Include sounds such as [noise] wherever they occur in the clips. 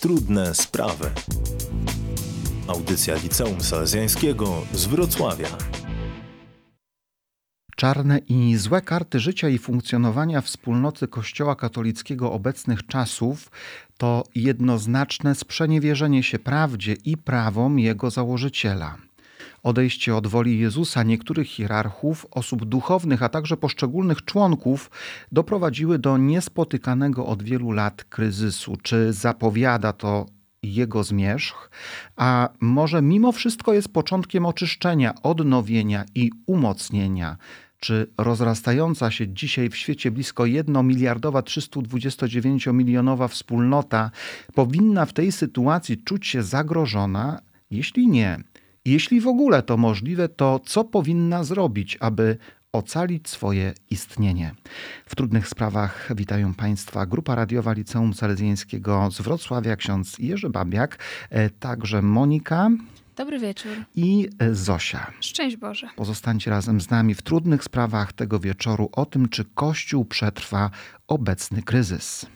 Trudne sprawy. Audycja Liceum Salezjańskiego z Wrocławia. Czarne i złe karty życia i funkcjonowania wspólnoty Kościoła katolickiego obecnych czasów to jednoznaczne sprzeniewierzenie się prawdzie i prawom jego założyciela. Odejście od woli Jezusa niektórych hierarchów, osób duchownych, a także poszczególnych członków doprowadziły do niespotykanego od wielu lat kryzysu. Czy zapowiada to jego zmierzch, a może mimo wszystko jest początkiem oczyszczenia, odnowienia i umocnienia czy rozrastająca się dzisiaj w świecie blisko 1 miliardowa 329 milionowa wspólnota powinna w tej sytuacji czuć się zagrożona? Jeśli nie, jeśli w ogóle to możliwe, to co powinna zrobić, aby ocalić swoje istnienie. W trudnych sprawach witają Państwa Grupa Radiowa Liceum Salezjańskiego z Wrocławia, ksiądz Jerzy Babiak, e, także Monika. Dobry wieczór. I e, Zosia. Szczęść Boże. Pozostańcie razem z nami w trudnych sprawach tego wieczoru o tym, czy Kościół przetrwa obecny kryzys.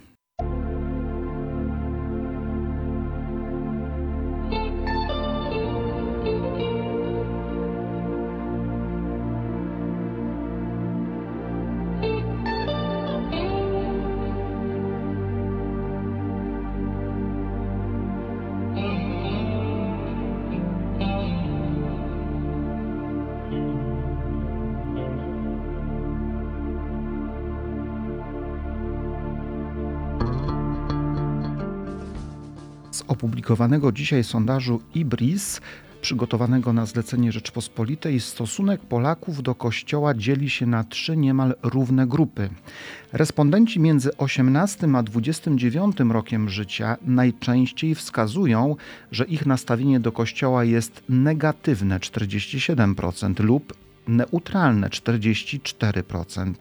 Opublikowanego dzisiaj sondażu IBRIS, przygotowanego na zlecenie Rzeczpospolitej, stosunek Polaków do Kościoła dzieli się na trzy niemal równe grupy. Respondenci między 18 a 29 rokiem życia najczęściej wskazują, że ich nastawienie do Kościoła jest negatywne 47% lub neutralne 44%.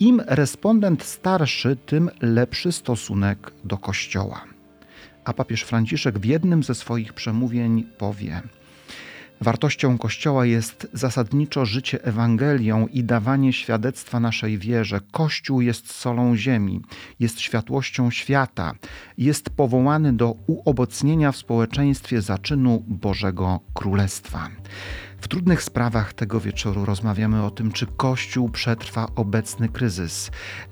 Im respondent starszy, tym lepszy stosunek do Kościoła a papież Franciszek w jednym ze swoich przemówień powie: Wartością Kościoła jest zasadniczo życie Ewangelią i dawanie świadectwa naszej wierze. Kościół jest solą ziemi, jest światłością świata, jest powołany do uobecnienia w społeczeństwie zaczynu Bożego Królestwa. W trudnych sprawach tego wieczoru rozmawiamy o tym, czy Kościół przetrwa obecny kryzys.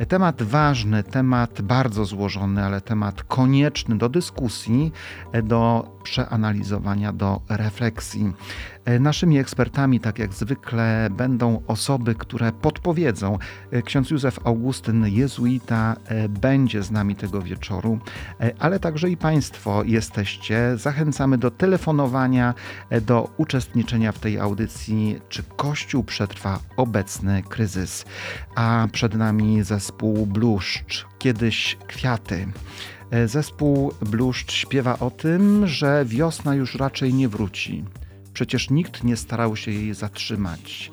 Temat ważny, temat bardzo złożony, ale temat konieczny do dyskusji, do przeanalizowania, do refleksji. E, naszymi ekspertami, tak jak zwykle, będą osoby, które podpowiedzą. E, ksiądz Józef Augustyn, jezuita, e, będzie z nami tego wieczoru, ale także i Państwo jesteście. Zachęcamy do telefonowania, do uczestniczenia w tej audycji, czy Kościół przetrwa obecny kryzys. A przed nami zespół Bluszcz, kiedyś kwiaty. Zespół Bluszcz śpiewa o tym, że wiosna już raczej nie wróci. Przecież nikt nie starał się jej zatrzymać.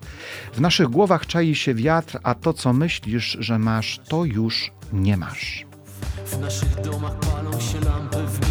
W naszych głowach czai się wiatr, a to, co myślisz, że masz, to już nie masz. W naszych domach palą się lampy w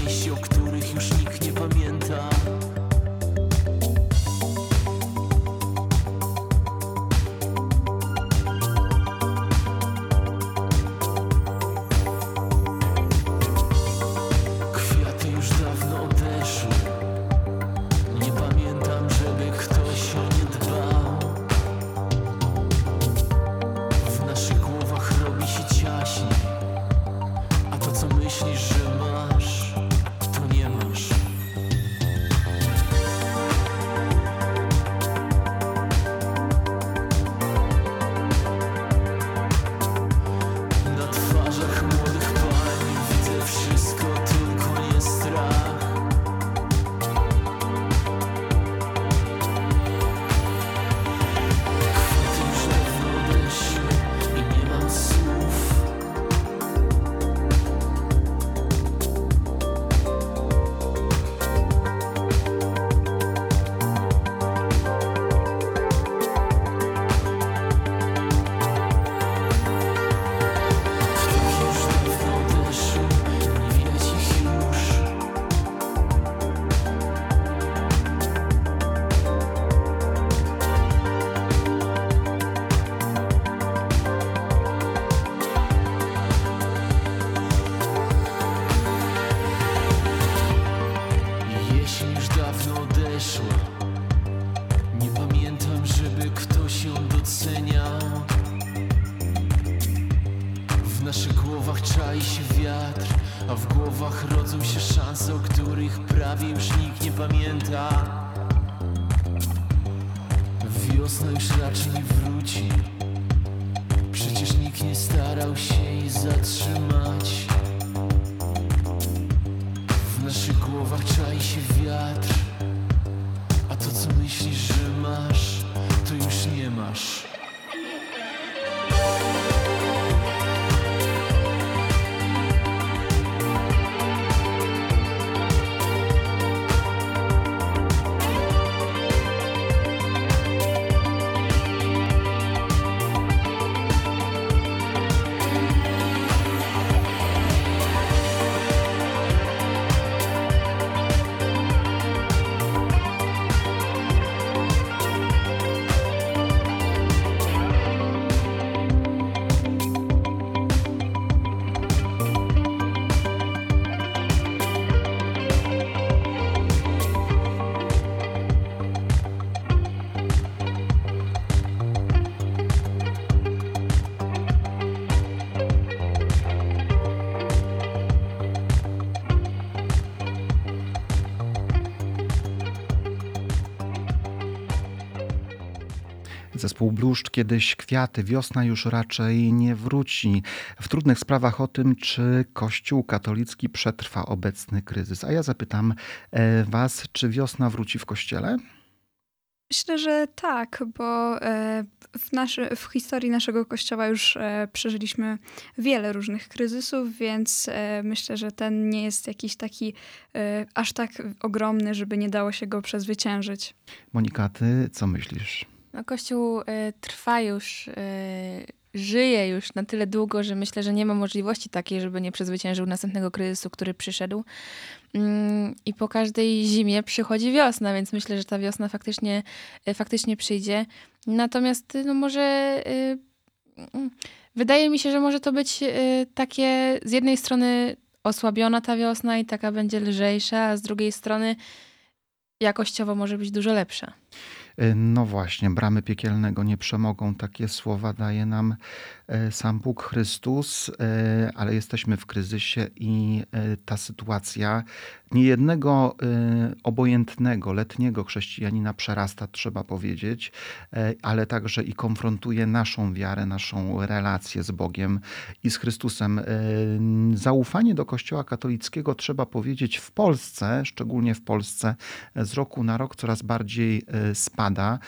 Zespół Bluszcz kiedyś kwiaty, wiosna już raczej nie wróci. W trudnych sprawach o tym, czy Kościół katolicki przetrwa obecny kryzys. A ja zapytam e, Was, czy wiosna wróci w Kościele? Myślę, że tak, bo e, w, naszy, w historii naszego kościoła już e, przeżyliśmy wiele różnych kryzysów, więc myślę, że ten nie jest jakiś taki aż tak ogromny, żeby nie dało się go przezwyciężyć. Monika, ty co myślisz? No, Kościół y, trwa już, y, żyje już na tyle długo, że myślę, że nie ma możliwości takiej, żeby nie przezwyciężył następnego kryzysu, który przyszedł. Mm, I po każdej zimie przychodzi wiosna, więc myślę, że ta wiosna faktycznie, y, faktycznie przyjdzie. Natomiast no może y, mm, wydaje mi się, że może to być y, takie z jednej strony osłabiona ta wiosna i taka będzie lżejsza, a z drugiej strony jakościowo może być dużo lepsza. E, no właśnie, bramy piekielnego nie przemogą. Takie słowa daje nam e, sam Bóg Chrystus, e, ale jesteśmy w kryzysie i ta sytuacja niejednego obojętnego, letniego chrześcijanina przerasta, trzeba powiedzieć, ale także i konfrontuje naszą wiarę, naszą relację z Bogiem i z Chrystusem. Zaufanie do Kościoła katolickiego, trzeba powiedzieć, w Polsce, szczególnie w Polsce, z roku na rok coraz bardziej spada E,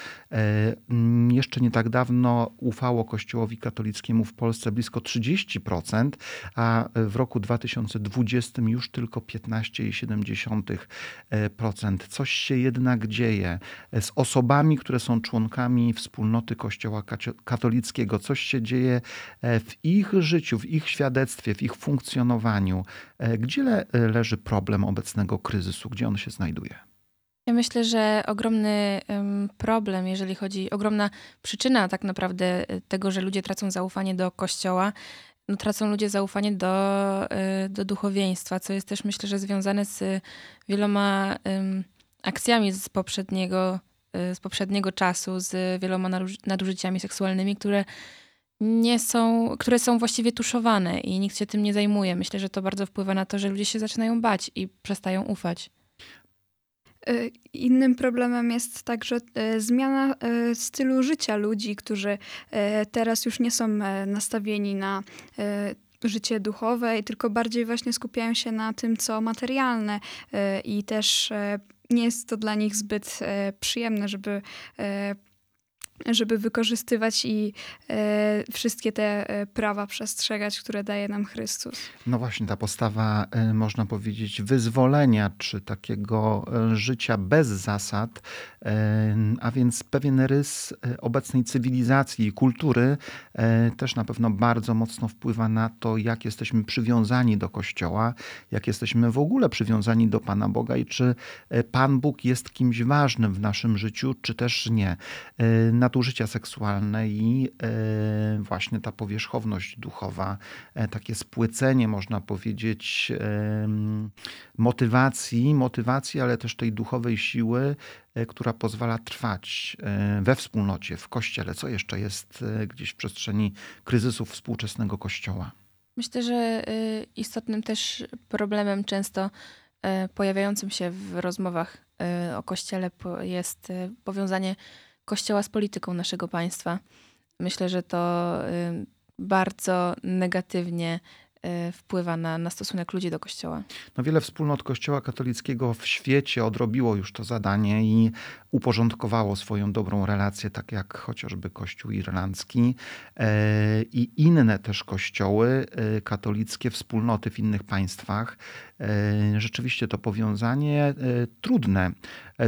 mm, jeszcze nie tak dawno ufało Kościołowi katolickiemu w Polsce blisko 30%, a w roku 2020 już tylko 15,7%. Coś się jednak dzieje z osobami, które są członkami wspólnoty Kościoła katolickiego. Coś się dzieje e, w ich życiu, w ich świadectwie, w ich funkcjonowaniu. E, gdzie leży problem obecnego kryzysu? Gdzie on się znajduje? Ja myślę, że ogromny problem, jeżeli chodzi, ogromna przyczyna tak naprawdę e, tego, że ludzie tracą zaufanie do kościoła, no, tracą ludzie zaufanie do, e, do duchowieństwa, co jest też myślę, że związane z wieloma akcjami z poprzedniego, e, z poprzedniego czasu, z wieloma nadużyciami seksualnymi, które nie są, które są właściwie tuszowane i nikt się tym nie zajmuje. Myślę, że to bardzo wpływa na to, że ludzie się zaczynają bać i przestają ufać. Y, innym problemem jest także y, zmiana y, stylu życia ludzi, którzy teraz już nie są nastawieni na życie duchowe, tylko bardziej właśnie skupiają się na tym, co materialne i też nie jest to dla nich zbyt przyjemne, żeby żeby wykorzystywać i e, wszystkie te e, prawa przestrzegać, które daje nam Chrystus. No właśnie, ta postawa, e, można powiedzieć, wyzwolenia, czy takiego e, życia bez zasad, e, a więc pewien rys e, obecnej cywilizacji i kultury też na pewno bardzo mocno wpływa na to, jak jesteśmy przywiązani do Kościoła, jak jesteśmy w ogóle przywiązani do Pana Boga i czy Pan Bóg jest kimś ważnym w naszym życiu, czy też nie. Na nadużycia seksualne i e, właśnie ta powierzchowność duchowa, e, takie spłycenie, można powiedzieć, motywacji, motywacji, ale też tej duchowej siły, e, która pozwala trwać we wspólnocie, w kościele, co jeszcze jest gdzieś w przestrzeni kryzysów współczesnego kościoła. Myślę, że istotnym też problemem często pojawiającym się w rozmowach o Kościele jest powiązanie Kościoła z polityką naszego państwa. Myślę, że to bardzo negatywnie Y, wpływa na, na stosunek ludzi do Kościoła. No wiele wspólnot Kościoła katolickiego w świecie odrobiło już to zadanie i uporządkowało swoją dobrą relację, tak jak chociażby Kościół irlandzki e, i inne też kościoły e, katolickie, wspólnoty w innych państwach. E, rzeczywiście to powiązanie trudne,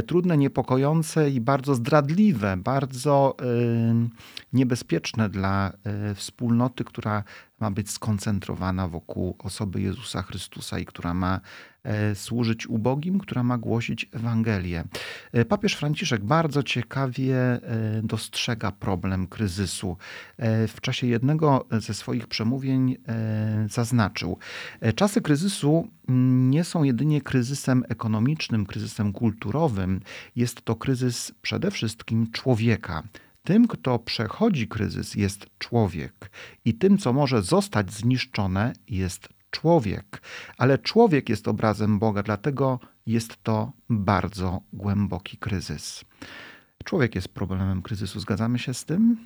trudne, niepokojące i bardzo zdradliwe, bardzo niebezpieczne dla wspólnoty, która ma być skoncentrowana wokół osoby Jezusa Chrystusa i która ma e, służyć ubogim, która ma głosić Ewangelię. E, papież Franciszek bardzo ciekawie e, dostrzega problem kryzysu. W czasie jednego ze swoich przemówień zaznaczył: Czasy kryzysu nie są jedynie kryzysem ekonomicznym, kryzysem kulturowym, jest to kryzys przede wszystkim człowieka. Tym, kto przechodzi kryzys, jest człowiek, i tym, co może zostać zniszczone, jest człowiek. Ale człowiek jest obrazem Boga, dlatego jest to bardzo głęboki kryzys. Człowiek jest problemem kryzysu, zgadzamy się z tym?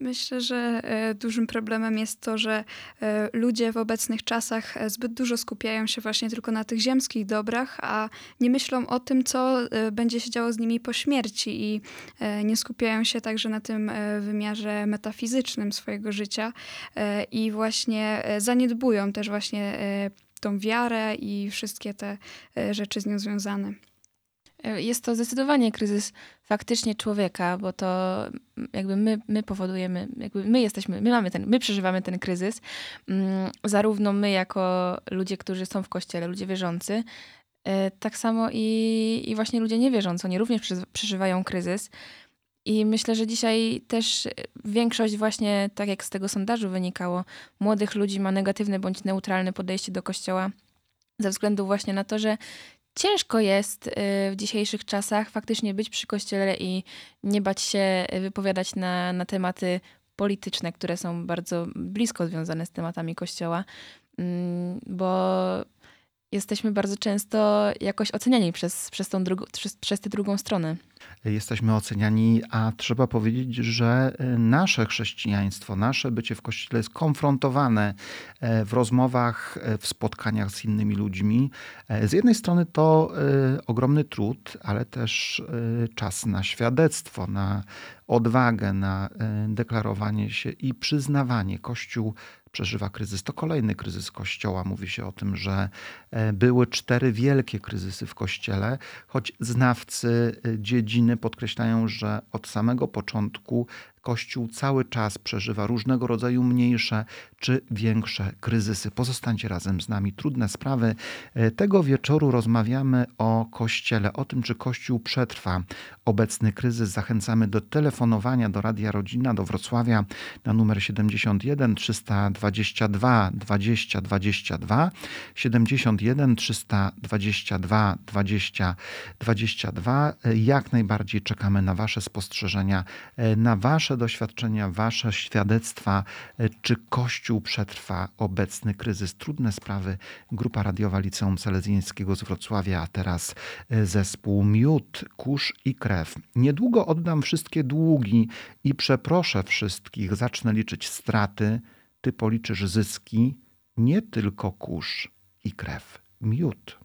Myślę, że e, dużym problemem jest to, że e, ludzie w obecnych czasach e, zbyt dużo skupiają się właśnie tylko na tych ziemskich dobrach, a nie myślą o tym, co będzie się działo z nimi po śmierci i nie skupiają się także na tym wymiarze metafizycznym swojego życia i właśnie zaniedbują też właśnie tą wiarę i wszystkie te rzeczy z nią związane. E, jest to zdecydowanie kryzys faktycznie człowieka, bo to jakby my, my powodujemy, jakby my jesteśmy, my mamy ten, my przeżywamy ten kryzys, mm, zarówno my jako ludzie, którzy są w kościele, ludzie wierzący, e, tak samo i, i właśnie ludzie niewierzący, oni również przeżywają kryzys. I myślę, że dzisiaj też większość właśnie, tak jak z tego sondażu wynikało, młodych ludzi ma negatywne bądź neutralne podejście do kościoła ze względu właśnie na to, że ciężko jest y, w dzisiejszych czasach faktycznie być przy kościele i nie bać się wypowiadać na, na tematy polityczne, które są bardzo blisko związane z tematami kościoła, mm, bo jesteśmy bardzo często jakoś oceniani przez, przez, tą drugą, przez, przez tę drugą stronę. Jesteśmy oceniani, a trzeba powiedzieć, że e, nasze chrześcijaństwo, nasze bycie w kościele jest konfrontowane e, w rozmowach, e, w spotkaniach z innymi ludźmi. Z jednej strony to ogromny trud, ale też czas na świadectwo, na odwagę, na deklarowanie się i przyznawanie. Kościół przeżywa kryzys. To kolejny kryzys Kościoła. Mówi się o tym, że e, były cztery wielkie kryzysy w Kościele, choć znawcy e, dziedziny podkreślają, że od samego początku Kościół cały czas przeżywa różnego rodzaju mniejsze czy większe kryzysy. Pozostańcie razem z nami. Trudne sprawy. E, tego wieczoru rozmawiamy o Kościele, o tym, czy Kościół przetrwa obecny kryzys. Zachęcamy do telefonowania do Radia Rodzina, do Wrocławia na numer 71 322 20 22 71 322 20 22. Jak najbardziej czekamy na Wasze spostrzeżenia, e, na Wasze Wasze doświadczenia, Wasze świadectwa, e, czy Kościół przetrwa obecny kryzys. Trudne sprawy. Grupa radiowa Liceum Salezjańskiego z Wrocławia, a teraz e, zespół Miód, Kurz i Krew. Niedługo oddam wszystkie długi i przeproszę wszystkich. Zacznę liczyć straty. Ty policzysz zyski, nie tylko kurz i krew. Miód.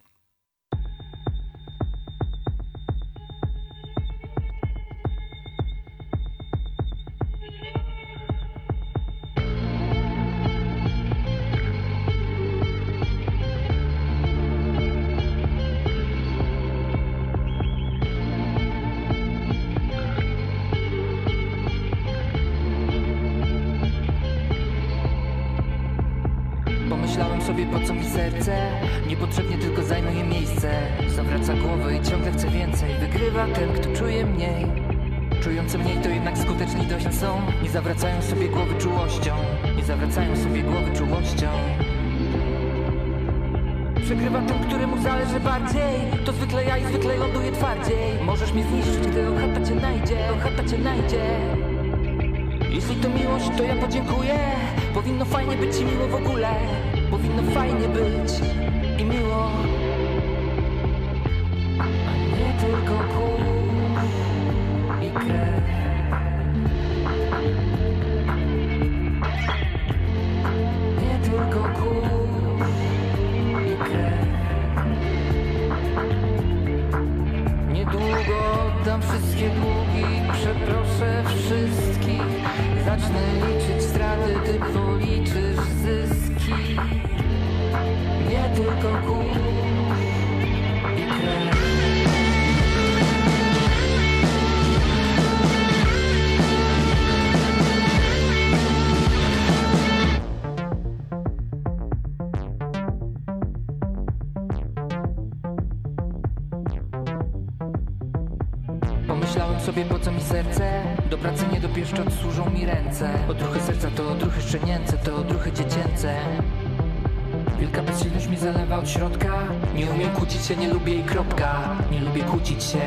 Od środka. Nie umiem kłócić się, nie lubię i kropka. Nie lubię kłócić się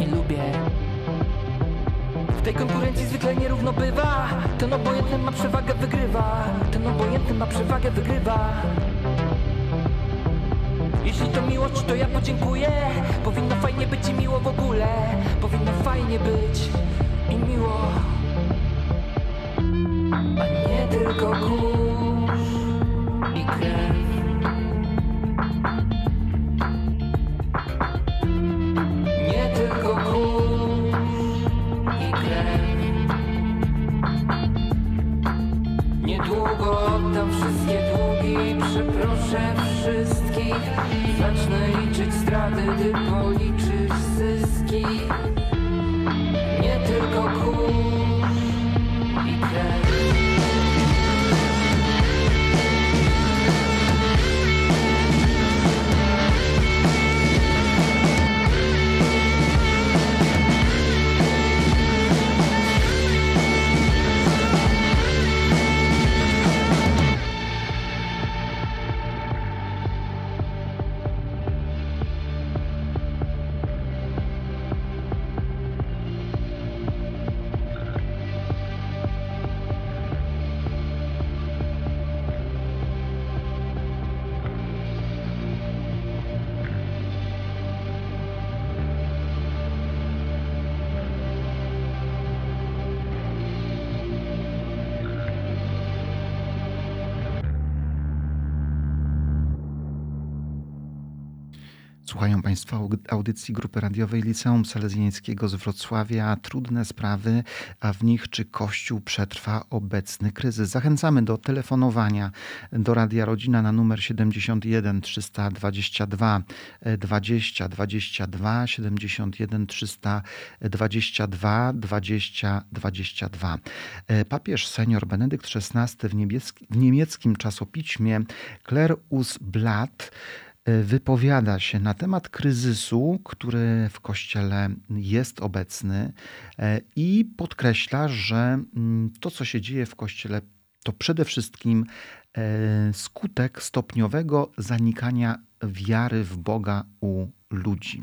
Nie lubię. W tej konkurencji zwykle nierówno bywa. Ten obojętny ma przewagę, wygrywa. Ten obojętny ma przewagę, wygrywa. Jeśli to miłość, to ja podziękuję. Powinno fajnie być i miło w ogóle. Powinno fajnie być i miło. A nie tylko kurz Słuchają Państwo aud- audycji grupy radiowej Liceum Salezjańskiego z Wrocławia. Trudne sprawy, a w nich czy Kościół przetrwa obecny kryzys. Zachęcamy do telefonowania do Radia Rodzina na numer 71 322 20 22 71 322 20 22. E, Papież senior Benedykt XVI w, niebieski, w niemieckim czasopiśmie Kler us Blatt wypowiada się na temat kryzysu, który w kościele jest obecny e, i podkreśla, że mm, to, co się dzieje w kościele, to przede wszystkim e, skutek stopniowego zanikania wiary w Boga u ludzi.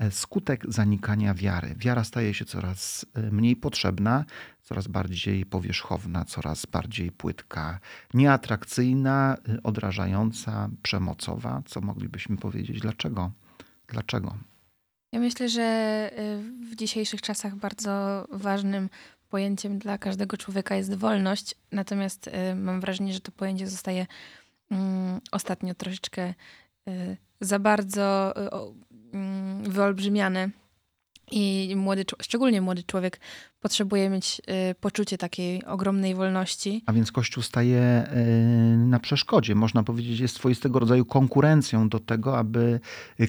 E, Skutek zanikania wiary. Wiara staje się coraz e, mniej potrzebna, coraz bardziej powierzchowna, coraz bardziej płytka, nieatrakcyjna, e, odrażająca, przemocowa. Co moglibyśmy powiedzieć? Dlaczego? Dlaczego? Ja myślę, że w dzisiejszych czasach bardzo ważnym pojęciem dla każdego człowieka jest wolność. Natomiast mam wrażenie, że to pojęcie zostaje mm, ostatnio troszeczkę za bardzo y, wyolbrzymiane. I młody, szczególnie młody człowiek potrzebuje mieć y, poczucie takiej ogromnej wolności. A więc Kościół staje e, na przeszkodzie. Można powiedzieć, jest swoistego rodzaju konkurencją do tego, aby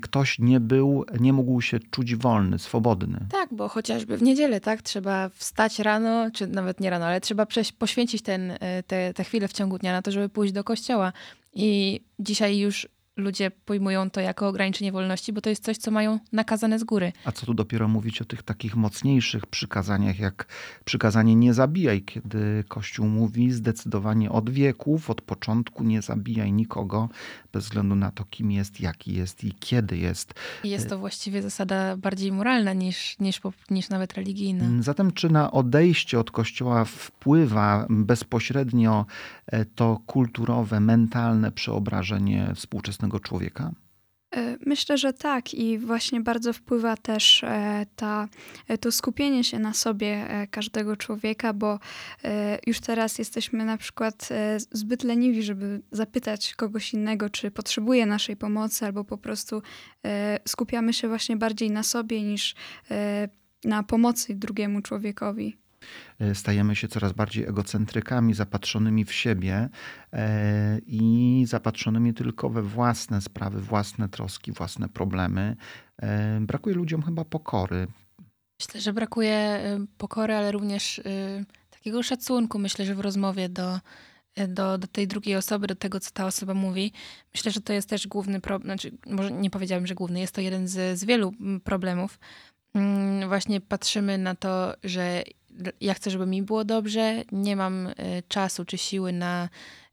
ktoś nie był, nie mógł się czuć wolny, swobodny. Tak, bo chociażby w niedzielę, tak, trzeba wstać rano, czy nawet nie rano, ale trzeba poświęcić ten, y, te, te chwile w ciągu dnia na to, żeby pójść do kościoła. I dzisiaj już ludzie pojmują to jako ograniczenie wolności, bo to jest coś, co mają nakazane z góry. A co tu dopiero mówić o tych takich mocniejszych przykazaniach, jak przykazanie nie zabijaj, kiedy Kościół mówi zdecydowanie od wieków, od początku nie zabijaj nikogo, bez względu na to, kim jest, jaki jest i kiedy jest. Jest to właściwie zasada bardziej moralna niż, niż, niż nawet religijna. Zatem czy na odejście od Kościoła wpływa bezpośrednio to kulturowe, mentalne przeobrażenie współczesnego człowieka? E, myślę, że tak i właśnie bardzo wpływa też e, ta, to skupienie się na sobie każdego człowieka, bo już teraz jesteśmy na przykład zbyt leniwi, żeby zapytać kogoś innego, czy potrzebuje naszej pomocy, albo po prostu skupiamy się właśnie bardziej na sobie niż na pomocy drugiemu człowiekowi. E, stajemy się coraz bardziej egocentrykami, zapatrzonymi w siebie e, i zapatrzonymi tylko we własne sprawy, własne troski, własne problemy. E, brakuje ludziom chyba pokory. Myślę, że brakuje pokory, ale również takiego szacunku, myślę, że w rozmowie do, do, do tej drugiej osoby, do tego, co ta osoba mówi. Myślę, że to jest też główny problem, znaczy, może nie powiedziałabym, że główny, jest to jeden z, z wielu problemów. Mm, właśnie patrzymy na to, że ja chcę, żeby mi było dobrze, nie mam e, czasu czy siły na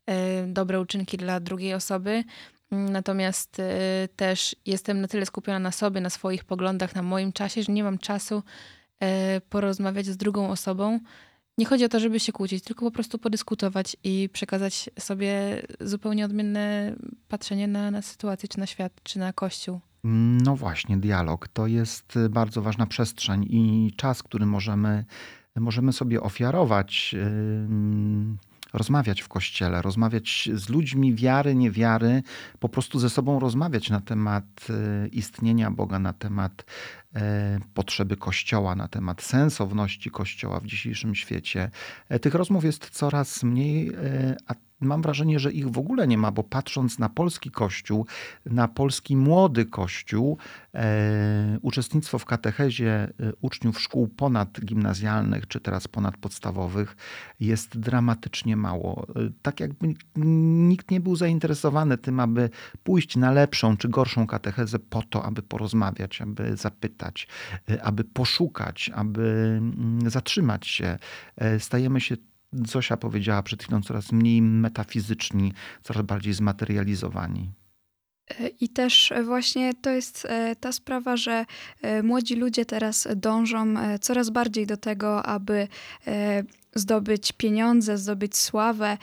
e, dobre uczynki dla drugiej osoby. Natomiast e, też jestem na tyle skupiona na sobie, na swoich poglądach, na moim czasie, że nie mam czasu porozmawiać z drugą osobą. Nie chodzi o to, żeby się kłócić, tylko po prostu podyskutować i przekazać sobie zupełnie odmienne patrzenie na, na sytuację, czy na świat, czy na kościół. No właśnie, dialog to jest bardzo ważna przestrzeń i czas, który możemy możemy sobie ofiarować, rozmawiać w kościele, rozmawiać z ludźmi wiary, niewiary, po prostu ze sobą rozmawiać na temat y, istnienia Boga, na temat e, potrzeby Kościoła, na temat sensowności Kościoła w dzisiejszym świecie. E, tych rozmów jest coraz mniej, e, a mam wrażenie, że ich w ogóle nie ma, bo patrząc na polski kościół, na polski młody kościół, e, uczestnictwo w katechezie e, uczniów szkół ponadgimnazjalnych czy teraz ponadpodstawowych jest dramatycznie mało. E, tak jakby nikt nie był zainteresowany tym, aby pójść na lepszą czy gorszą katechezę po to, aby porozmawiać, aby zapytać, e, aby poszukać, aby mm, zatrzymać się. Stajemy się Zosia powiedziała przed chwilą, coraz mniej metafizyczni, coraz bardziej zmaterializowani. I też właśnie to jest e, ta sprawa, że e, młodzi ludzie teraz dążą e, coraz bardziej do tego, aby zdobyć pieniądze, zdobyć sławę,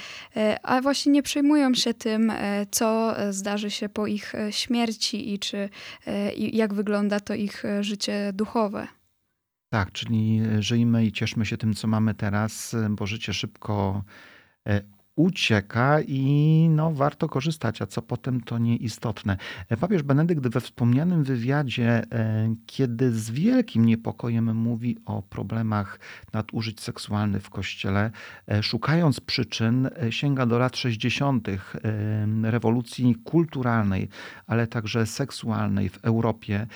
a właśnie nie przejmują się tym, co zdarzy się po ich śmierci i czy jak wygląda to ich życie duchowe. Tak, czyli żyjmy i cieszmy się tym, co mamy teraz, bo życie szybko e, ucieka i no, warto korzystać, a co potem to nieistotne. Papież Benedykt we wspomnianym wywiadzie, e, kiedy z wielkim niepokojem mówi o problemach nadużyć seksualnych w Kościele, e, szukając przyczyn, e, sięga do lat 60. rewolucji kulturalnej, ale także seksualnej w Europie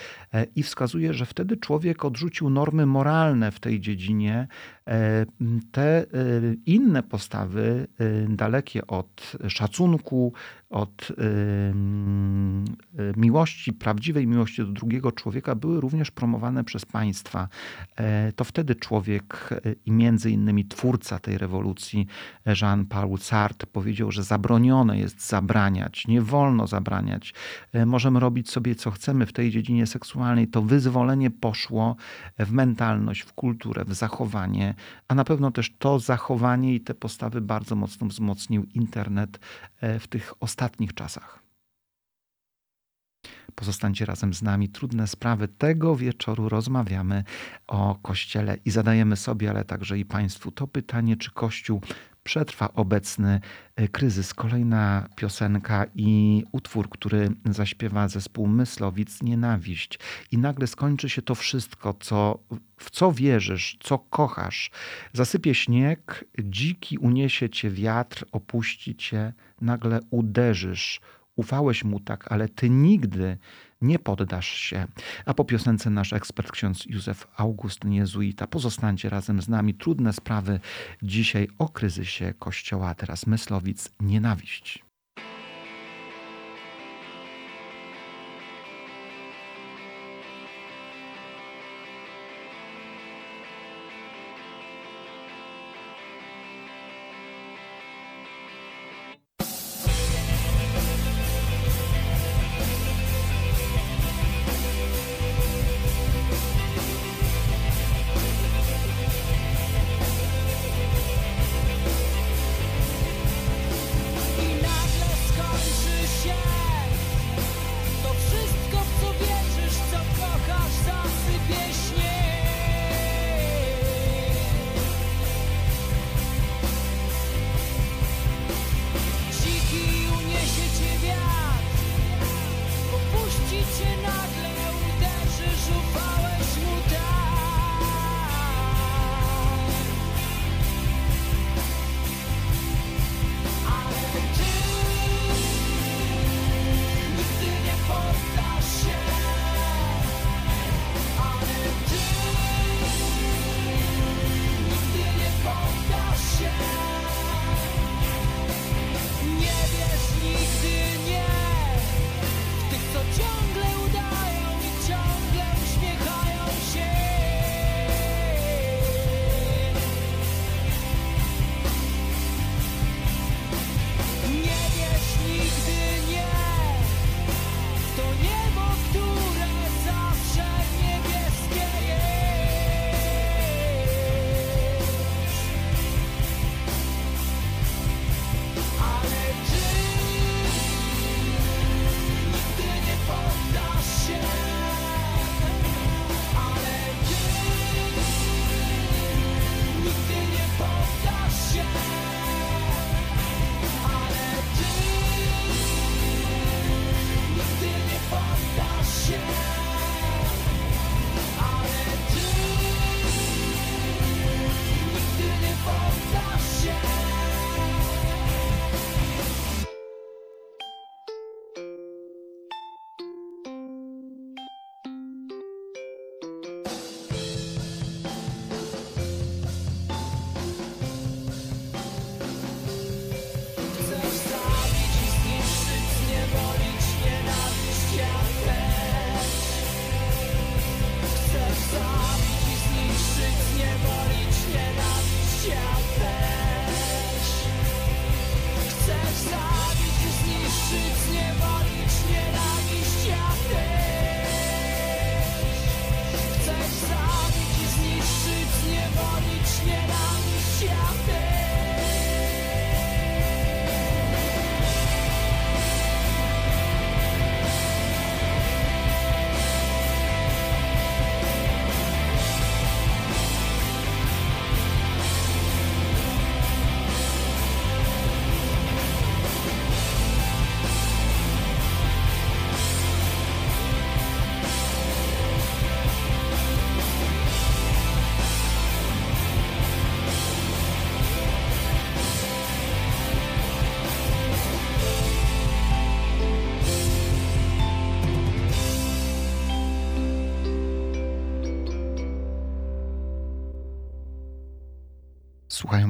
i wskazuje, że wtedy człowiek odrzucił normy moralne w tej dziedzinie, E, te e, inne postawy, e, dalekie od szacunku, od miłości, prawdziwej miłości do drugiego człowieka, były również promowane przez państwa. To wtedy człowiek i między innymi twórca tej rewolucji, Jean-Paul Sartre, powiedział, że zabronione jest zabraniać, nie wolno zabraniać. Możemy robić sobie co chcemy w tej dziedzinie seksualnej. To wyzwolenie poszło w mentalność, w kulturę, w zachowanie a na pewno też to zachowanie i te postawy bardzo mocno wzmocnił internet e, w tych ostatnich czasach. Pozostańcie razem z nami. Trudne sprawy tego wieczoru rozmawiamy o Kościele i zadajemy sobie, ale także i Państwu to pytanie, czy Kościół przetrwa obecny e, kryzys. Kolejna piosenka i utwór, który zaśpiewa zespół Myslowic, Nienawiść. I nagle skończy się to wszystko, co, w co wierzysz, co kochasz. Zasypie śnieg, dziki uniesie cię wiatr, opuści cię, nagle uderzysz. Ufałeś mu tak, ale ty nigdy nie poddasz się. A po piosence nasz ekspert ksiądz Józef August Jezuita. Pozostańcie razem z nami. Trudne sprawy dzisiaj o kryzysie Kościoła, teraz Myslowic, nienawiść.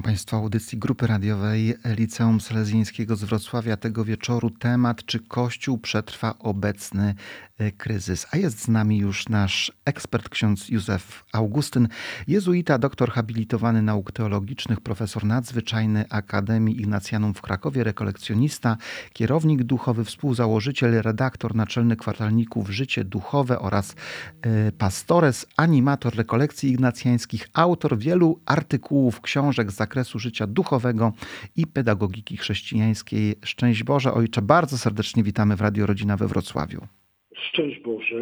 Państwo audycji grupy radiowej Liceum Salezjańskiego z Wrocławia. Tego wieczoru temat, czy Kościół przetrwa obecny e, kryzys. A jest z nami już nasz ekspert, ksiądz Józef Augustyn, jezuita, doktor habilitowany nauk teologicznych, profesor nadzwyczajny Akademii Ignacjanum w Krakowie, rekolekcjonista, kierownik duchowy, współzałożyciel, redaktor naczelny kwartalników Życie Duchowe oraz e, pastores, animator rekolekcji ignacjańskich, autor wielu artykułów, książek, z zakresu życia duchowego i pedagogiki chrześcijańskiej. Szczęść Boże, Ojcze, bardzo serdecznie witamy w Radio Rodzina we Wrocławiu. Szczęść Boże.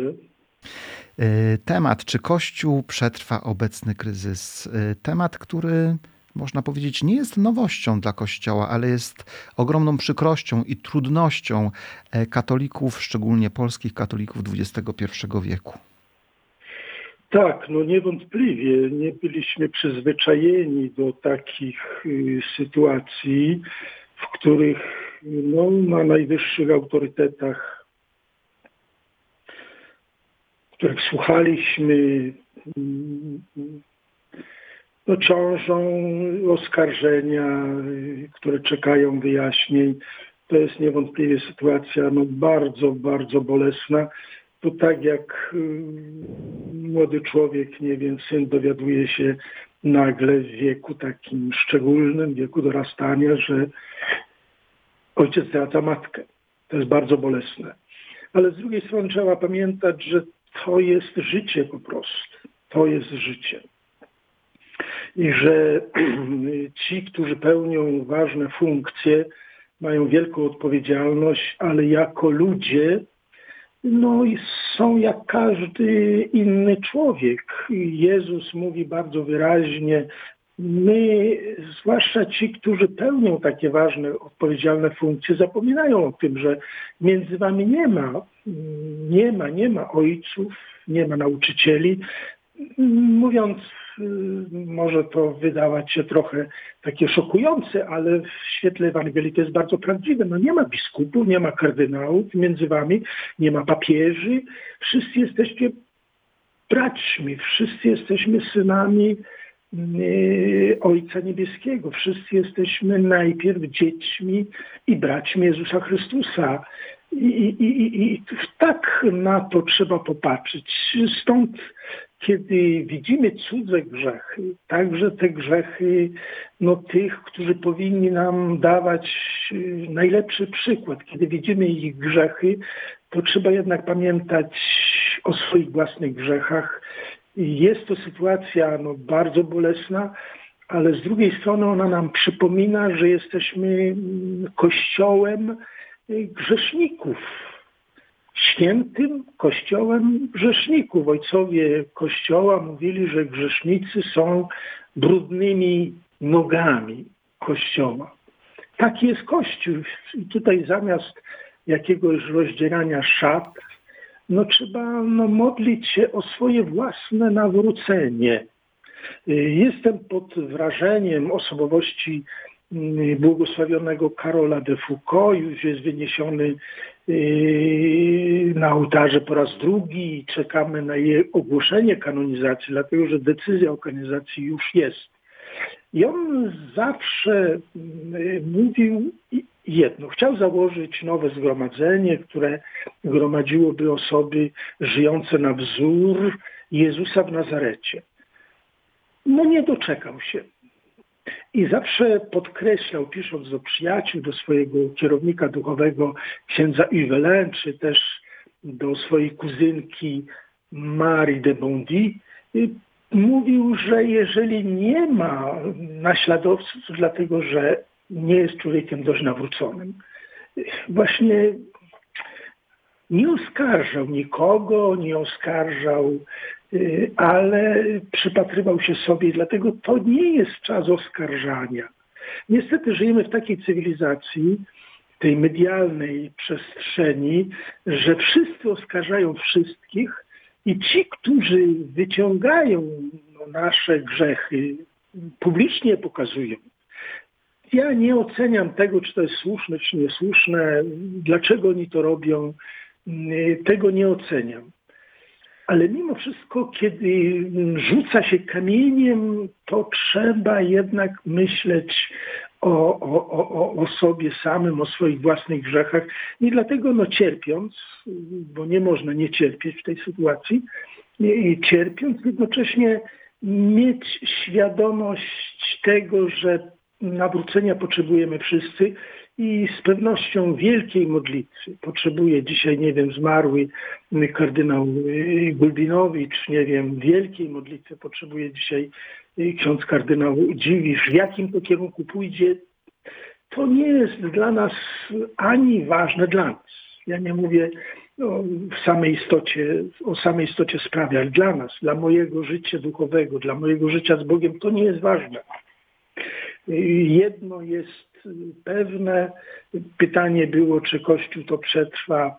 Y, temat, czy Kościół przetrwa obecny kryzys? Y, temat, który można powiedzieć nie jest nowością dla Kościoła, ale jest ogromną przykrością i trudnością e, katolików, szczególnie polskich katolików XXI wieku. Tak, no niewątpliwie nie byliśmy przyzwyczajeni do takich y, sytuacji, w których no, na najwyższych autorytetach, których słuchaliśmy, mm, no, ciążą oskarżenia, y, które czekają wyjaśnień. To jest niewątpliwie sytuacja no, bardzo, bardzo bolesna to tak jak y, młody człowiek, nie wiem, syn dowiaduje się nagle w wieku takim szczególnym, wieku dorastania, że ojciec zdradza matkę. To jest bardzo bolesne. Ale z drugiej strony trzeba pamiętać, że to jest życie po prostu. To jest życie. I że [clears throat] ci, którzy pełnią ważne funkcje, mają wielką odpowiedzialność, ale jako ludzie no i są jak każdy inny człowiek. Jezus mówi bardzo wyraźnie, my, zwłaszcza ci, którzy pełnią takie ważne, odpowiedzialne funkcje, zapominają o tym, że między wami nie ma, nie ma, nie ma ojców, nie ma nauczycieli. Mówiąc może to wydawać się trochę takie szokujące, ale w świetle Ewangelii to jest bardzo prawdziwe. No nie ma biskupów, nie ma kardynałów między wami, nie ma papieży. Wszyscy jesteście braćmi, wszyscy jesteśmy synami y, Ojca Niebieskiego. Wszyscy jesteśmy najpierw dziećmi i braćmi Jezusa Chrystusa. I, i, i, I tak na to trzeba popatrzeć. Stąd kiedy widzimy cudze grzechy, także te grzechy no, tych, którzy powinni nam dawać y, najlepszy przykład, kiedy widzimy ich grzechy, to trzeba jednak pamiętać o swoich własnych grzechach. Jest to sytuacja no, bardzo bolesna, ale z drugiej strony ona nam przypomina, że jesteśmy mm, kościołem y, grzeszników świętym kościołem grzeszników. Ojcowie kościoła mówili, że grzesznicy są brudnymi nogami kościoła. Taki jest kościół. I tutaj zamiast jakiegoś rozdzierania szat, no trzeba no, modlić się o swoje własne nawrócenie. Jestem pod wrażeniem osobowości mm, błogosławionego Karola de Foucault, już jest wyniesiony na ołtarze po raz drugi i czekamy na jej ogłoszenie kanonizacji, dlatego że decyzja o kanonizacji już jest. I on zawsze yy, mówił jedno. Chciał założyć nowe zgromadzenie, które gromadziłoby osoby żyjące na wzór Jezusa w Nazarecie. No nie doczekał się. I zawsze podkreślał, pisząc do przyjaciół, do swojego kierownika duchowego, księdza Yvelin, czy też do swojej kuzynki Marie de Bondy, mówił, że jeżeli nie ma naśladowców, dlatego, że nie jest człowiekiem dość nawróconym. Właśnie nie oskarżał nikogo, nie oskarżał Y, ale przypatrywał się sobie, dlatego to nie jest czas oskarżania. Niestety żyjemy w takiej cywilizacji, tej medialnej przestrzeni, że wszyscy oskarżają wszystkich i ci, którzy wyciągają no, nasze grzechy, publicznie pokazują. Ja nie oceniam tego, czy to jest słuszne, czy niesłuszne, dlaczego oni to robią, tego nie oceniam ale mimo wszystko, kiedy rzuca się kamieniem, to trzeba jednak myśleć o, o, o, o sobie samym, o swoich własnych grzechach. Nie dlatego no cierpiąc, bo nie można nie cierpieć w tej sytuacji, i cierpiąc, jednocześnie mieć świadomość tego, że nawrócenia potrzebujemy wszyscy i z pewnością wielkiej modlitwy potrzebuje dzisiaj, nie wiem, zmarły kardynał Gulbinowicz, nie wiem, wielkiej modlitwy potrzebuje dzisiaj ksiądz kardynał Dziwisz. W jakim to kierunku pójdzie, to nie jest dla nas ani ważne dla nas. Ja nie mówię o samej istocie, o samej istocie sprawy, ale dla nas, dla mojego życia duchowego, dla mojego życia z Bogiem, to nie jest ważne. Jedno jest pewne, pytanie było, czy Kościół to przetrwa.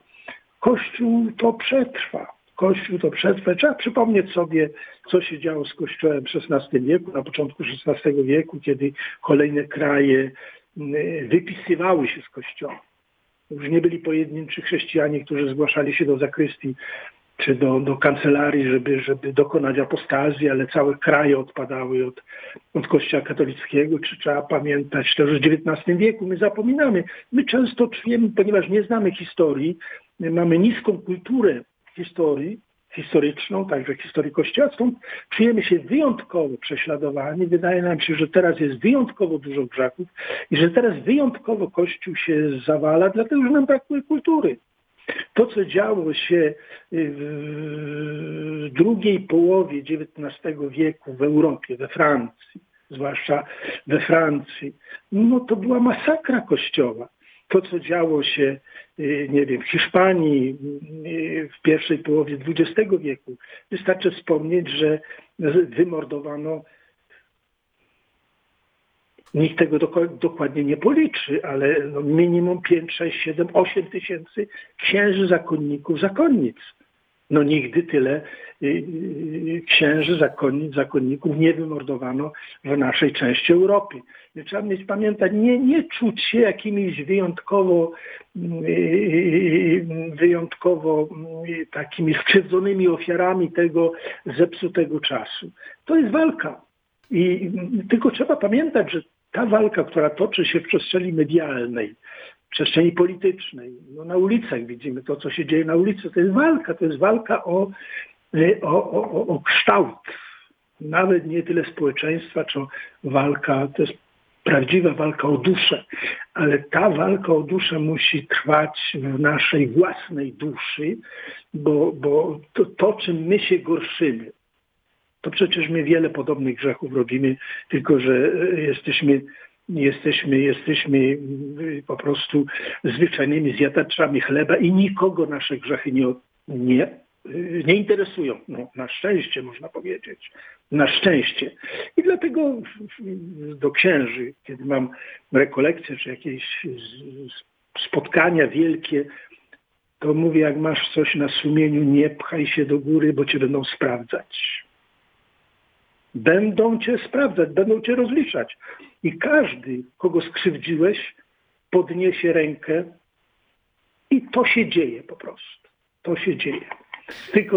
Kościół to przetrwa. Kościół to przetrwa. Trzeba przypomnieć sobie, co się działo z Kościołem w XVI wieku, na początku XVI wieku, kiedy kolejne kraje mm, wypisywały się z Kościoła. Już nie byli pojedynczy chrześcijanie, którzy zgłaszali się do zakrystii czy do, do kancelarii, żeby, żeby dokonać apostazji, ale całe kraje odpadały od, od Kościoła katolickiego, czy trzeba pamiętać też w XIX wieku. My zapominamy. My często czujemy, ponieważ nie znamy historii, mamy niską kulturę historii, historyczną, także historii Kościoła, stąd czujemy się wyjątkowo prześladowani. Wydaje nam się, że teraz jest wyjątkowo dużo grzechów i że teraz wyjątkowo Kościół się zawala, dlatego że nam brakuje kultury. To, co działo się w drugiej połowie XIX wieku w Europie, we Francji, zwłaszcza we Francji, no to była masakra Kościoła to, co działo się, y, nie wiem, w Hiszpanii y, w pierwszej połowie XX wieku. Wystarczy wspomnieć, że wymordowano Nikt tego dokładnie nie policzy, ale no minimum 5, 6, 7, 8 tysięcy księży, zakonników, zakonnic no nigdy tyle y, y, księży, zakonnic, zakonników nie wymordowano w naszej części Europy. I trzeba mieć pamiętać, nie, nie czuć się jakimiś wyjątkowo, y, wyjątkowo takimi skrzywdzonymi ofiarami tego zepsutego czasu. To jest walka. I tylko trzeba pamiętać, że ta walka, która toczy się w przestrzeni medialnej, przestrzeni politycznej. No, na ulicach widzimy to, co się dzieje na ulicy. To jest walka, to jest walka o, y, o, o, o kształt. Nawet nie tyle społeczeństwa, czy walka, to jest prawdziwa walka o duszę, ale ta walka o duszę musi trwać w naszej własnej duszy, bo, bo to, to czym my się gorszymy, to przecież my wiele podobnych grzechów robimy, tylko że y, jesteśmy jesteśmy, jesteśmy y, po prostu zwyczajnymi zjadaczami chleba i nikogo nasze grzechy nie, nie, y, nie interesują. No, na szczęście można powiedzieć. Na szczęście. I dlatego do księży, kiedy mam rekolekcje czy jakieś spotkania wielkie, to mówię, jak masz coś na sumieniu, nie pchaj się do góry, bo cię będą sprawdzać. Będą cię sprawdzać, będą cię rozliczać. I każdy, kogo skrzywdziłeś, podniesie rękę i to się dzieje po prostu. To się dzieje. Tylko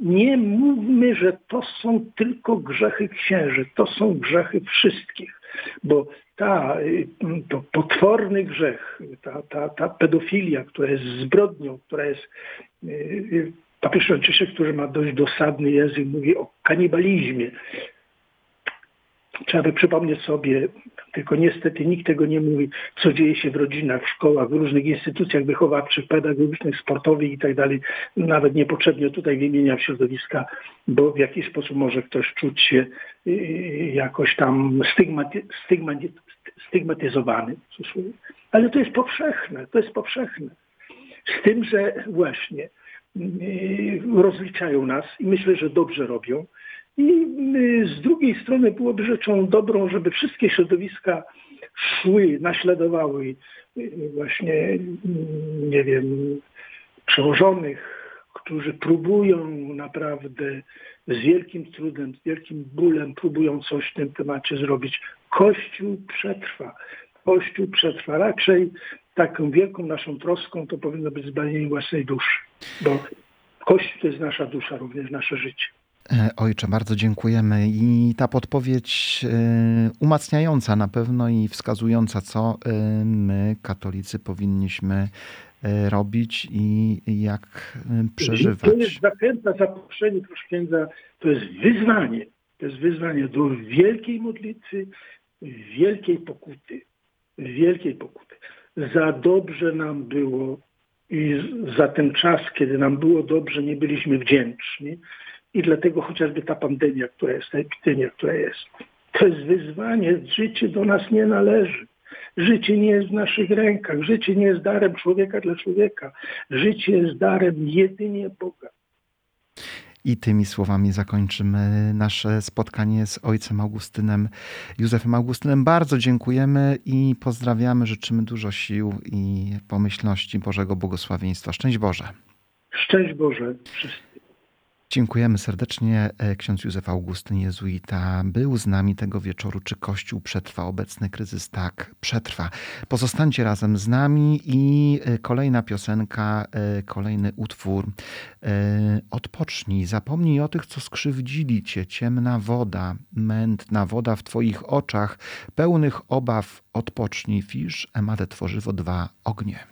nie mówmy, że to są tylko grzechy księży, to są grzechy wszystkich, bo ta, to potworny grzech, ta, ta, ta pedofilia, która jest zbrodnią, która jest papież Franciszek, który ma dość dosadny język, mówi o kanibalizmie. Trzeba by przypomnieć sobie, tylko niestety nikt tego nie mówi, co dzieje się w rodzinach, w szkołach, w różnych instytucjach wychowawczych, pedagogicznych, sportowych i tak dalej. Nawet niepotrzebnie tutaj wymieniam środowiska, bo w jakiś sposób może ktoś czuć się y, jakoś tam stygmaty, stygmaty, stygmatyzowany. Ale to jest powszechne, to jest powszechne. Z tym, że właśnie rozliczają nas i myślę, że dobrze robią, i y, z drugiej strony byłoby rzeczą dobrą, żeby wszystkie środowiska szły, naśladowały y, właśnie, y, nie wiem, przełożonych, którzy próbują naprawdę z wielkim trudem, z wielkim bólem, próbują coś w tym temacie zrobić. Kościół przetrwa. Kościół przetrwa. Raczej taką wielką naszą troską to powinno być zbawienie własnej duszy. Bo Kościół to jest nasza dusza, również nasze życie. E, ojcze, bardzo dziękujemy. I ta podpowiedź e, umacniająca na pewno i wskazująca, co e, my, katolicy, powinniśmy robić i jak przeżywać. To jest zachęta, zaproszenie proszę księdza, to jest wyzwanie. To jest wyzwanie do wielkiej modlitwy, wielkiej pokuty. Wielkiej pokuty. Za dobrze nam było i za ten czas, kiedy nam było dobrze, nie byliśmy wdzięczni. I dlatego chociażby ta pandemia, która jest, ta epidemia, która jest, to jest wyzwanie. Życie do nas nie należy. Życie nie jest w naszych rękach. Życie nie jest darem człowieka dla człowieka. Życie jest darem jedynie Boga. I tymi słowami zakończymy nasze spotkanie z ojcem Augustynem, Józefem Augustynem. Bardzo dziękujemy i pozdrawiamy. Życzymy dużo sił i pomyślności Bożego błogosławieństwa. Szczęść Boże. Szczęść Boże. Dziękujemy serdecznie. E, ksiądz Józef Augustyn Jezuita był z nami tego wieczoru. Czy Kościół przetrwa obecny kryzys? Tak, przetrwa. Pozostańcie razem z nami i e, kolejna piosenka, e, kolejny utwór. Odpocznij, zapomnij o tych, co skrzywdzili cię. Ciemna woda, mętna woda w twoich oczach, pełnych obaw. Odpocznij, fisz, Emade Tworzywo dwa ognie.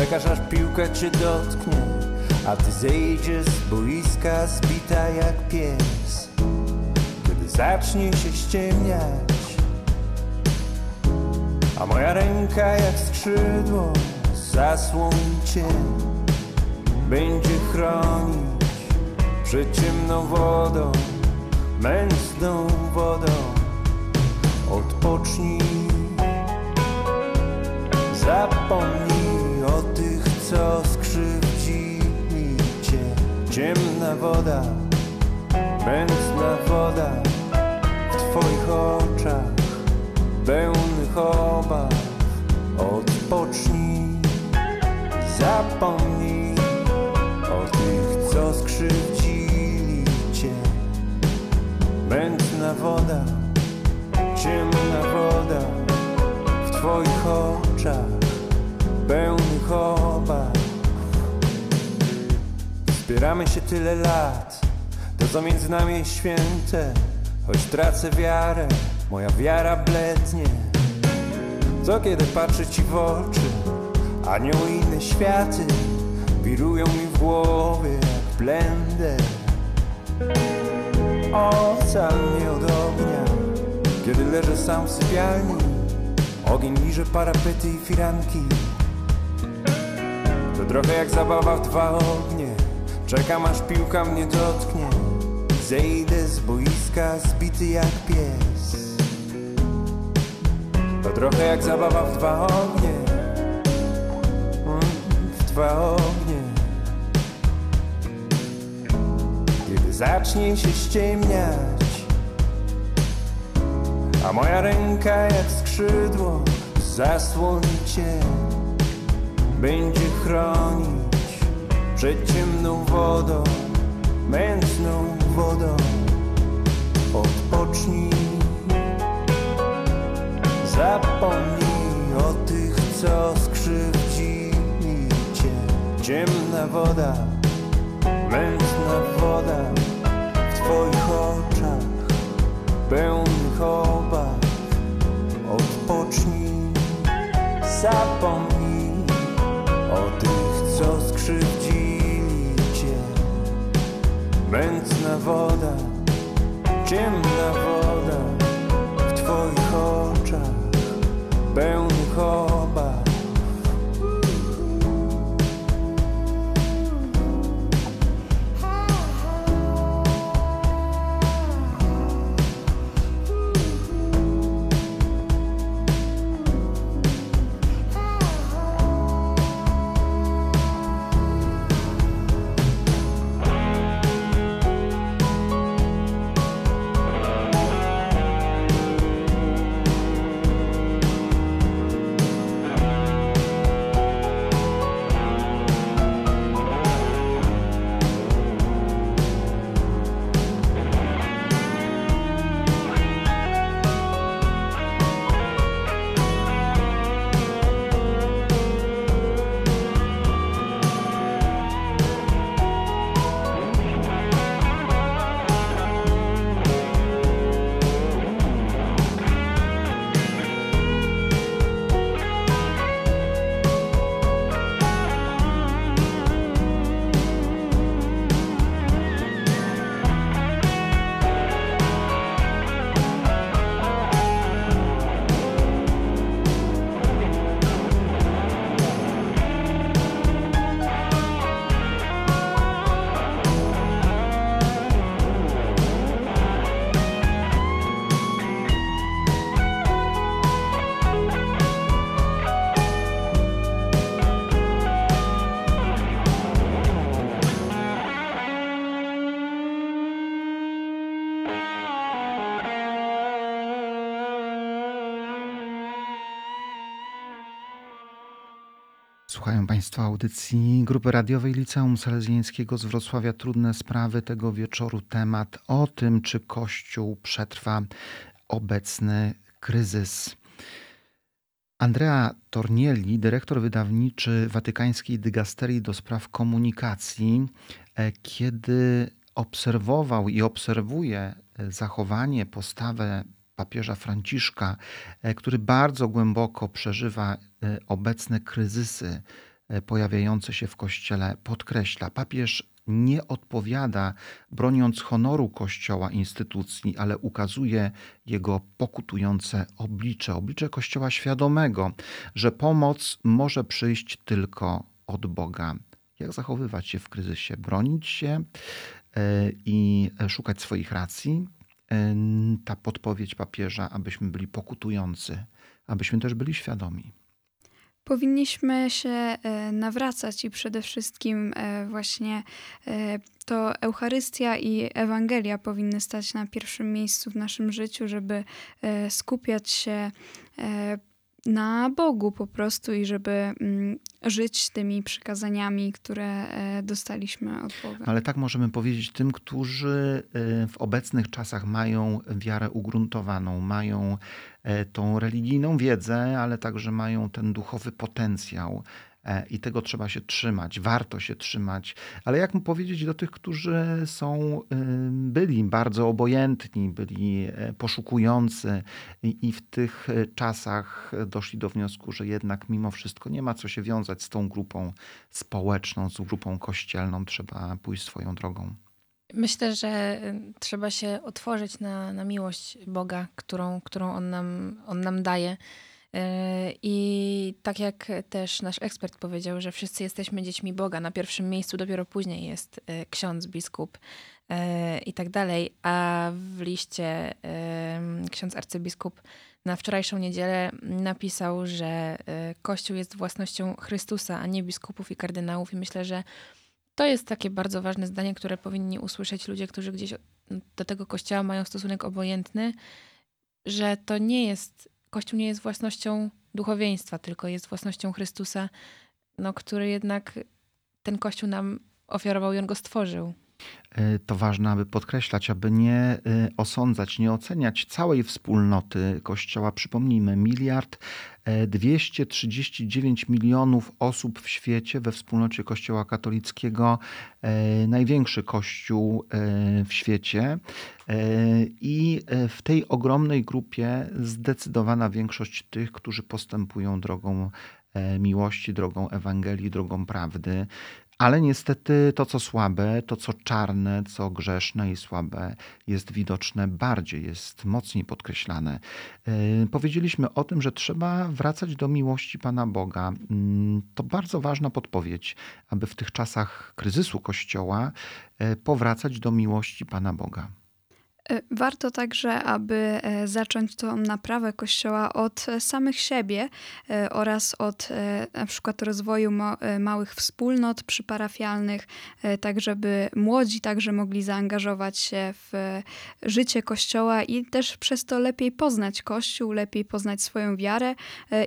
Czekasz aż piłka cię dotknie A ty zejdziesz z boiska zbita jak pies Kiedy zacznie się ściemniać A moja ręka jak skrzydło zasłoni cię będzie chronić przed ciemną wodą, męsną wodą. Odpocznij, zapomnij o tych, co skrzywdzili cię. Ciemna woda, męsna woda w twoich oczach, pełnych obaw. Odpocznij, zapomnij skrzywdzili cię Mętna woda, ciemna woda W twoich oczach pełnych obaw Wspieramy się tyle lat To co między nami święte. Choć tracę wiarę, moja wiara blednie. Co kiedy patrzę ci w oczy Anioły inne światy Wirują mi w głowie splendor Ocal mnie od ognia Kiedy leżę sam w sypialni. Ogień liże parapety i firanki To trochę jak zabawa w dwa ognie. Czekam aż piłka mnie dotknie. Zejdę z boiska zbity jak pies. To trochę jak zabawa w dwa ognie. Mm, W dwa ognie. Zacznie się ściemniać A moja ręka jak skrzydło zasłoni cię Będzie chronić przed ciemną wodą Mętną wodą. Odpocznij. Zapomnij o tych, co skrzywdzili cię. Ciemna woda, mętna woda w Twoich oczach, pełnych obaw. Odpocznij, zapomnij o tych, co skrzywdzili Cię. Mętna woda, ciemna woda w Twoich oczach, pełnych obaw. Państwo audycji Grupy Radiowej Liceum Salezjańskiego z Wrocławia. Trudne sprawy tego wieczoru. Temat o tym, czy Kościół przetrwa obecny kryzys. Andrea Tornielli, dyrektor wydawniczy Watykańskiej Dygasterii do Spraw Komunikacji, e, kiedy obserwował i obserwuje e, zachowanie, postawę papieża Franciszka, e, który bardzo głęboko przeżywa obecne kryzysy pojawiające się w kościele, podkreśla: papież nie odpowiada, broniąc honoru Kościoła, instytucji, ale ukazuje jego pokutujące oblicze, oblicze Kościoła świadomego, że pomoc może przyjść tylko od Boga. Jak zachowywać się w kryzysie? Bronić się i szukać swoich racji? Ta podpowiedź papieża, abyśmy byli pokutujący, abyśmy też byli świadomi. Powinniśmy się e, nawracać i przede wszystkim e, właśnie e, to Eucharystia i Ewangelia powinny stać na pierwszym miejscu w naszym życiu, żeby skupiać się na Bogu po prostu i żeby mm, żyć tymi przykazaniami, które dostaliśmy od Boga. Ale tak możemy powiedzieć tym, którzy w obecnych czasach mają wiarę ugruntowaną, mają E, tą religijną wiedzę, ale także mają ten duchowy potencjał. E, I tego trzeba się trzymać, warto się trzymać. Ale jak mu powiedzieć do tych, którzy są, byli bardzo obojętni, byli e, poszukujący i, w tych czasach doszli do wniosku, że jednak mimo wszystko nie ma co się wiązać z tą grupą społeczną, z grupą kościelną, trzeba pójść swoją drogą. Myślę, że y, trzeba się otworzyć na, na miłość Boga, którą, którą on, nam, on nam daje. Y, I tak jak też nasz ekspert powiedział, że wszyscy jesteśmy dziećmi Boga, na pierwszym miejscu dopiero później jest y, ksiądz, biskup i tak dalej. A w liście ksiądz arcybiskup na wczorajszą niedzielę napisał, że Kościół jest własnością Chrystusa, a nie biskupów i kardynałów. I myślę, że to jest takie bardzo ważne zdanie, które powinni usłyszeć ludzie, którzy gdzieś do tego kościoła mają stosunek obojętny, że to nie jest, kościół nie jest własnością duchowieństwa, tylko jest własnością Chrystusa, no, który jednak ten kościół nam ofiarował i on go stworzył. E, to ważne, aby podkreślać, aby nie e, osądzać, nie oceniać całej wspólnoty Kościoła. Przypomnijmy, miliard 239 e, milionów osób w świecie we wspólnocie Kościoła katolickiego, największy kościół w świecie. I w tej ogromnej grupie zdecydowana większość tych, którzy postępują drogą miłości, drogą Ewangelii, drogą prawdy. Ale niestety to, co słabe, to, co czarne, co grzeszne i słabe, jest widoczne bardziej, jest mocniej podkreślane. E, powiedzieliśmy o tym, że trzeba wracać do miłości Pana Boga. Mm, to bardzo ważna podpowiedź, aby w tych czasach kryzysu Kościoła e, powracać do miłości Pana Boga. E, warto także, aby e, zacząć tą naprawę Kościoła od e, samych siebie oraz od na przykład rozwoju małych wspólnot przyparafialnych, tak żeby młodzi także mogli zaangażować się w życie Kościoła i też przez to lepiej poznać Kościół, lepiej poznać swoją wiarę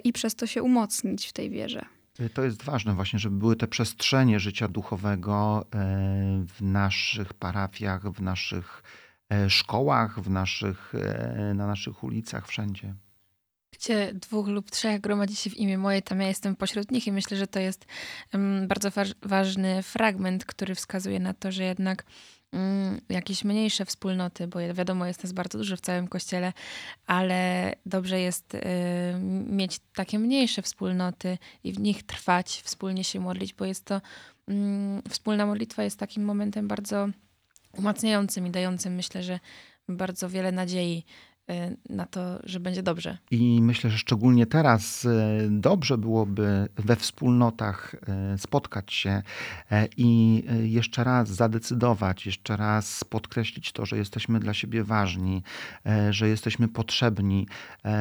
i przez to się umocnić w tej wierze. To jest ważne właśnie, żeby były te przestrzenie życia duchowego w naszych parafiach, w naszych szkołach, w naszych, e, na naszych ulicach, wszędzie. Gdzie dwóch lub trzech gromadzi się w imię moje, tam ja jestem pośród nich i myślę, że to jest bardzo ważny fragment, który wskazuje na to, że jednak mm, jakieś mniejsze wspólnoty, bo wiadomo, jest nas bardzo dużo w całym kościele, ale dobrze jest y, mieć takie mniejsze wspólnoty i w nich trwać, wspólnie się modlić, bo jest to, mm, wspólna modlitwa jest takim momentem bardzo umacniającym i dającym, myślę, że bardzo wiele nadziei y, na to, że będzie dobrze. I myślę, że szczególnie teraz y, dobrze byłoby we wspólnotach y, spotkać się i jeszcze raz zadecydować, jeszcze raz podkreślić to, że jesteśmy dla siebie ważni, że jesteśmy potrzebni,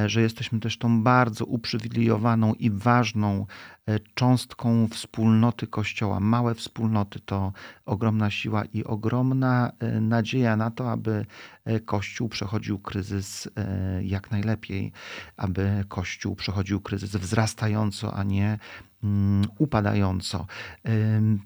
że jesteśmy też tą bardzo uprzywilejowaną i ważną E, cząstką wspólnoty Kościoła. Małe wspólnoty to ogromna siła i ogromna e, nadzieja na to, aby e, Kościół przechodził kryzys jak najlepiej, aby Kościół przechodził kryzys wzrastająco, a nie upadająco.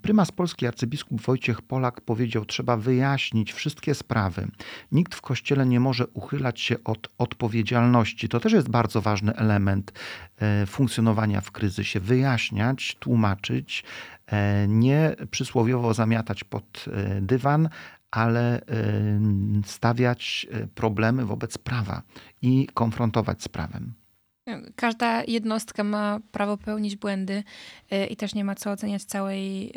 Prymas polski arcybiskup Wojciech Polak powiedział: Trzeba wyjaśnić wszystkie sprawy. Nikt w kościele nie może uchylać się od odpowiedzialności. To też jest bardzo ważny element e, funkcjonowania w kryzysie. Wyjaśniać, tłumaczyć, e, nie przysłowiowo zamiatać pod e, dywan, ale stawiać problemy wobec prawa i konfrontować z prawem. Każda jednostka ma prawo pełnić błędy y, i też nie ma co oceniać całej y,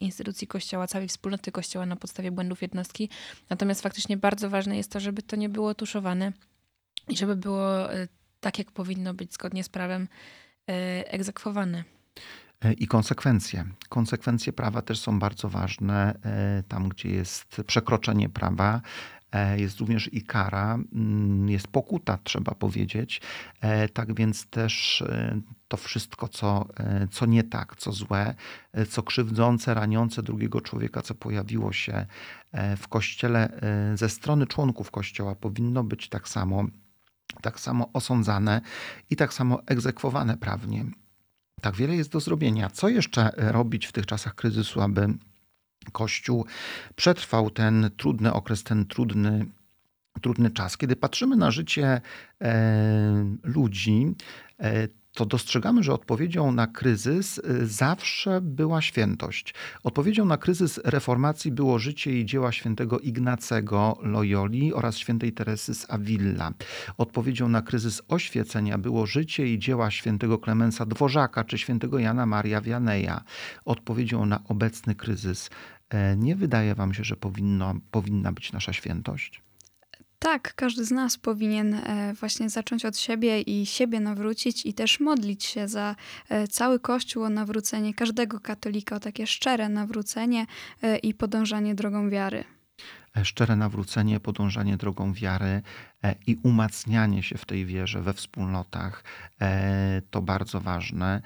instytucji kościoła, całej wspólnoty kościoła na podstawie błędów jednostki. Natomiast faktycznie bardzo ważne jest to, żeby to nie było tuszowane i żeby było y, tak, jak powinno być zgodnie z prawem egzekwowane. E, I konsekwencje. Konsekwencje prawa też są bardzo ważne. E, tam, gdzie jest przekroczenie prawa, E, jest również i kara, mm, jest pokuta, trzeba powiedzieć. E, tak więc też e, to wszystko, co, co nie tak, co złe, co krzywdzące, raniące drugiego człowieka, co pojawiło się w kościele ze strony członków kościoła, powinno być tak samo, tak samo osądzane i tak samo egzekwowane prawnie. Tak wiele jest do zrobienia. Co jeszcze robić w tych czasach kryzysu, aby Kościół przetrwał ten trudny okres, ten trudny, trudny czas. Kiedy patrzymy na życie e, ludzi, e, to dostrzegamy, że odpowiedzią na kryzys y, zawsze była świętość. Odpowiedzią na kryzys reformacji było życie i dzieła świętego Ignacego Loyoli oraz świętej Teresy z Avilla. Odpowiedzią na kryzys oświecenia było życie i dzieła świętego Klemensa Dworzaka czy świętego Jana Maria Vianeja. Odpowiedzią na obecny kryzys e, nie wydaje wam się, że powinno, powinna być nasza świętość? Tak, każdy z nas powinien e, właśnie zacząć od siebie i siebie nawrócić i też modlić się za e, cały Kościół o nawrócenie każdego katolika, o takie szczere nawrócenie e, i podążanie drogą wiary. Szczere nawrócenie, podążanie drogą wiary i umacnianie się w tej wierze we wspólnotach to bardzo ważne,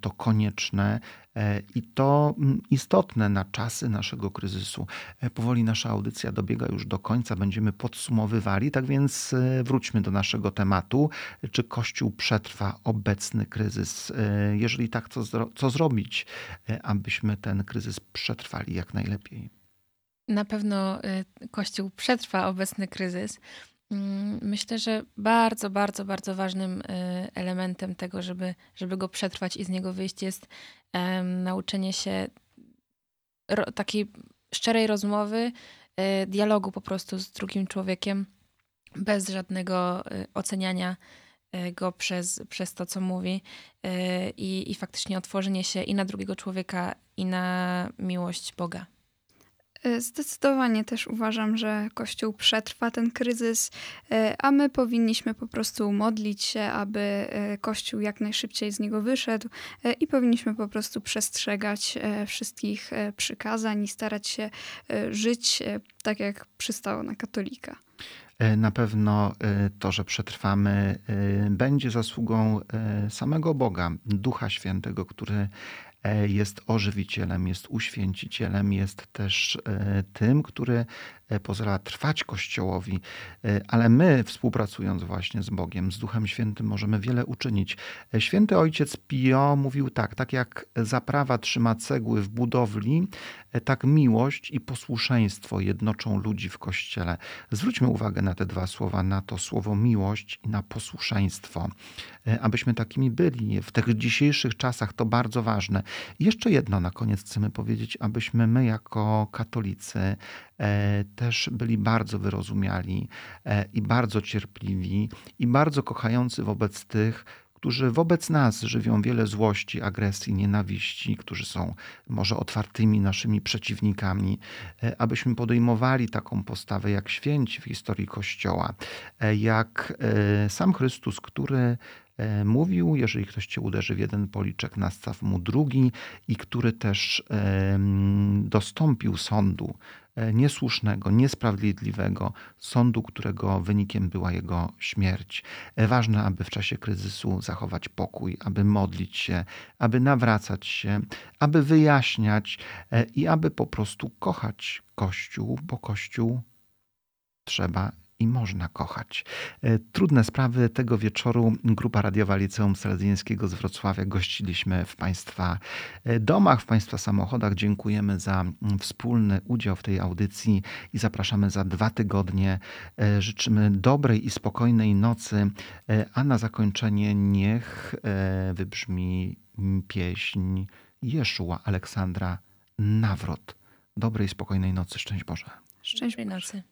to konieczne E, I to mm, istotne na czasy naszego kryzysu. E, powoli nasza audycja dobiega już do końca, będziemy podsumowywali, tak więc e, wróćmy do naszego tematu. Czy Kościół przetrwa obecny kryzys? Jeżeli tak, co, co zrobić, abyśmy ten kryzys przetrwali jak najlepiej? Na pewno y, Kościół przetrwa obecny kryzys. Mm, Myślę, że bardzo, bardzo, bardzo ważnym y, elementem tego, żeby, żeby go przetrwać i z niego wyjść, jest nauczenie się takiej szczerej rozmowy, y, dialogu po prostu z drugim człowiekiem, bez żadnego oceniania go przez, przez to, co mówi i, i faktycznie otworzenie się i na drugiego człowieka, i na miłość Boga. E, Zdecydowanie też uważam, że Kościół przetrwa ten kryzys, e, a my powinniśmy po prostu modlić się, aby e, Kościół jak najszybciej z niego wyszedł i powinniśmy po prostu przestrzegać wszystkich przykazań i starać się żyć tak, jak przystało na katolika. Na pewno to, że przetrwamy, będzie zasługą samego Boga, Ducha Świętego, który jest ożywicielem, jest uświęcicielem, jest też e, tym, który e, pozwala trwać Kościołowi. E, Ale my, współpracując właśnie z Bogiem, z Duchem Świętym, możemy wiele uczynić. Święty ojciec Pio mówił tak, tak jak zaprawa trzyma cegły w budowli, tak miłość i posłuszeństwo jednoczą ludzi w Kościele. Zwróćmy uwagę na te dwa słowa, na to słowo miłość i na posłuszeństwo, abyśmy takimi byli. W tych dzisiejszych czasach to bardzo ważne. Jeszcze jedno na koniec chcemy powiedzieć, abyśmy my jako katolicy e, też byli bardzo wyrozumiali e, i bardzo cierpliwi i bardzo kochający wobec tych, którzy wobec nas żywią wiele złości, agresji, nienawiści, którzy są może otwartymi naszymi przeciwnikami, e, abyśmy podejmowali taką postawę jak święci w historii Kościoła, jak sam Chrystus, który mówił, jeżeli ktoś cię uderzy w jeden policzek, nastaw mu drugi i który też em, dostąpił sądu e, niesłusznego, niesprawiedliwego, sądu, którego wynikiem była jego śmierć. E, Ważne, aby w czasie kryzysu zachować pokój, aby modlić się, aby nawracać się, aby wyjaśniać e, i aby po prostu kochać Kościół, bo Kościół trzeba i można kochać. E, Trudne sprawy tego wieczoru. Grupa radiowa Liceum Salezjańskiego z Wrocławia gościliśmy w Państwa e, domach, w Państwa samochodach. Dziękujemy za mm, wspólny udział w tej audycji i zapraszamy za dwa tygodnie. E, Życzymy dobrej i spokojnej nocy, a na zakończenie niech wybrzmi mm, pieśń Jeszua Aleksandra Nawrot. Dobrej, spokojnej nocy. Szczęść Boże. Szczęść Boże. nocy.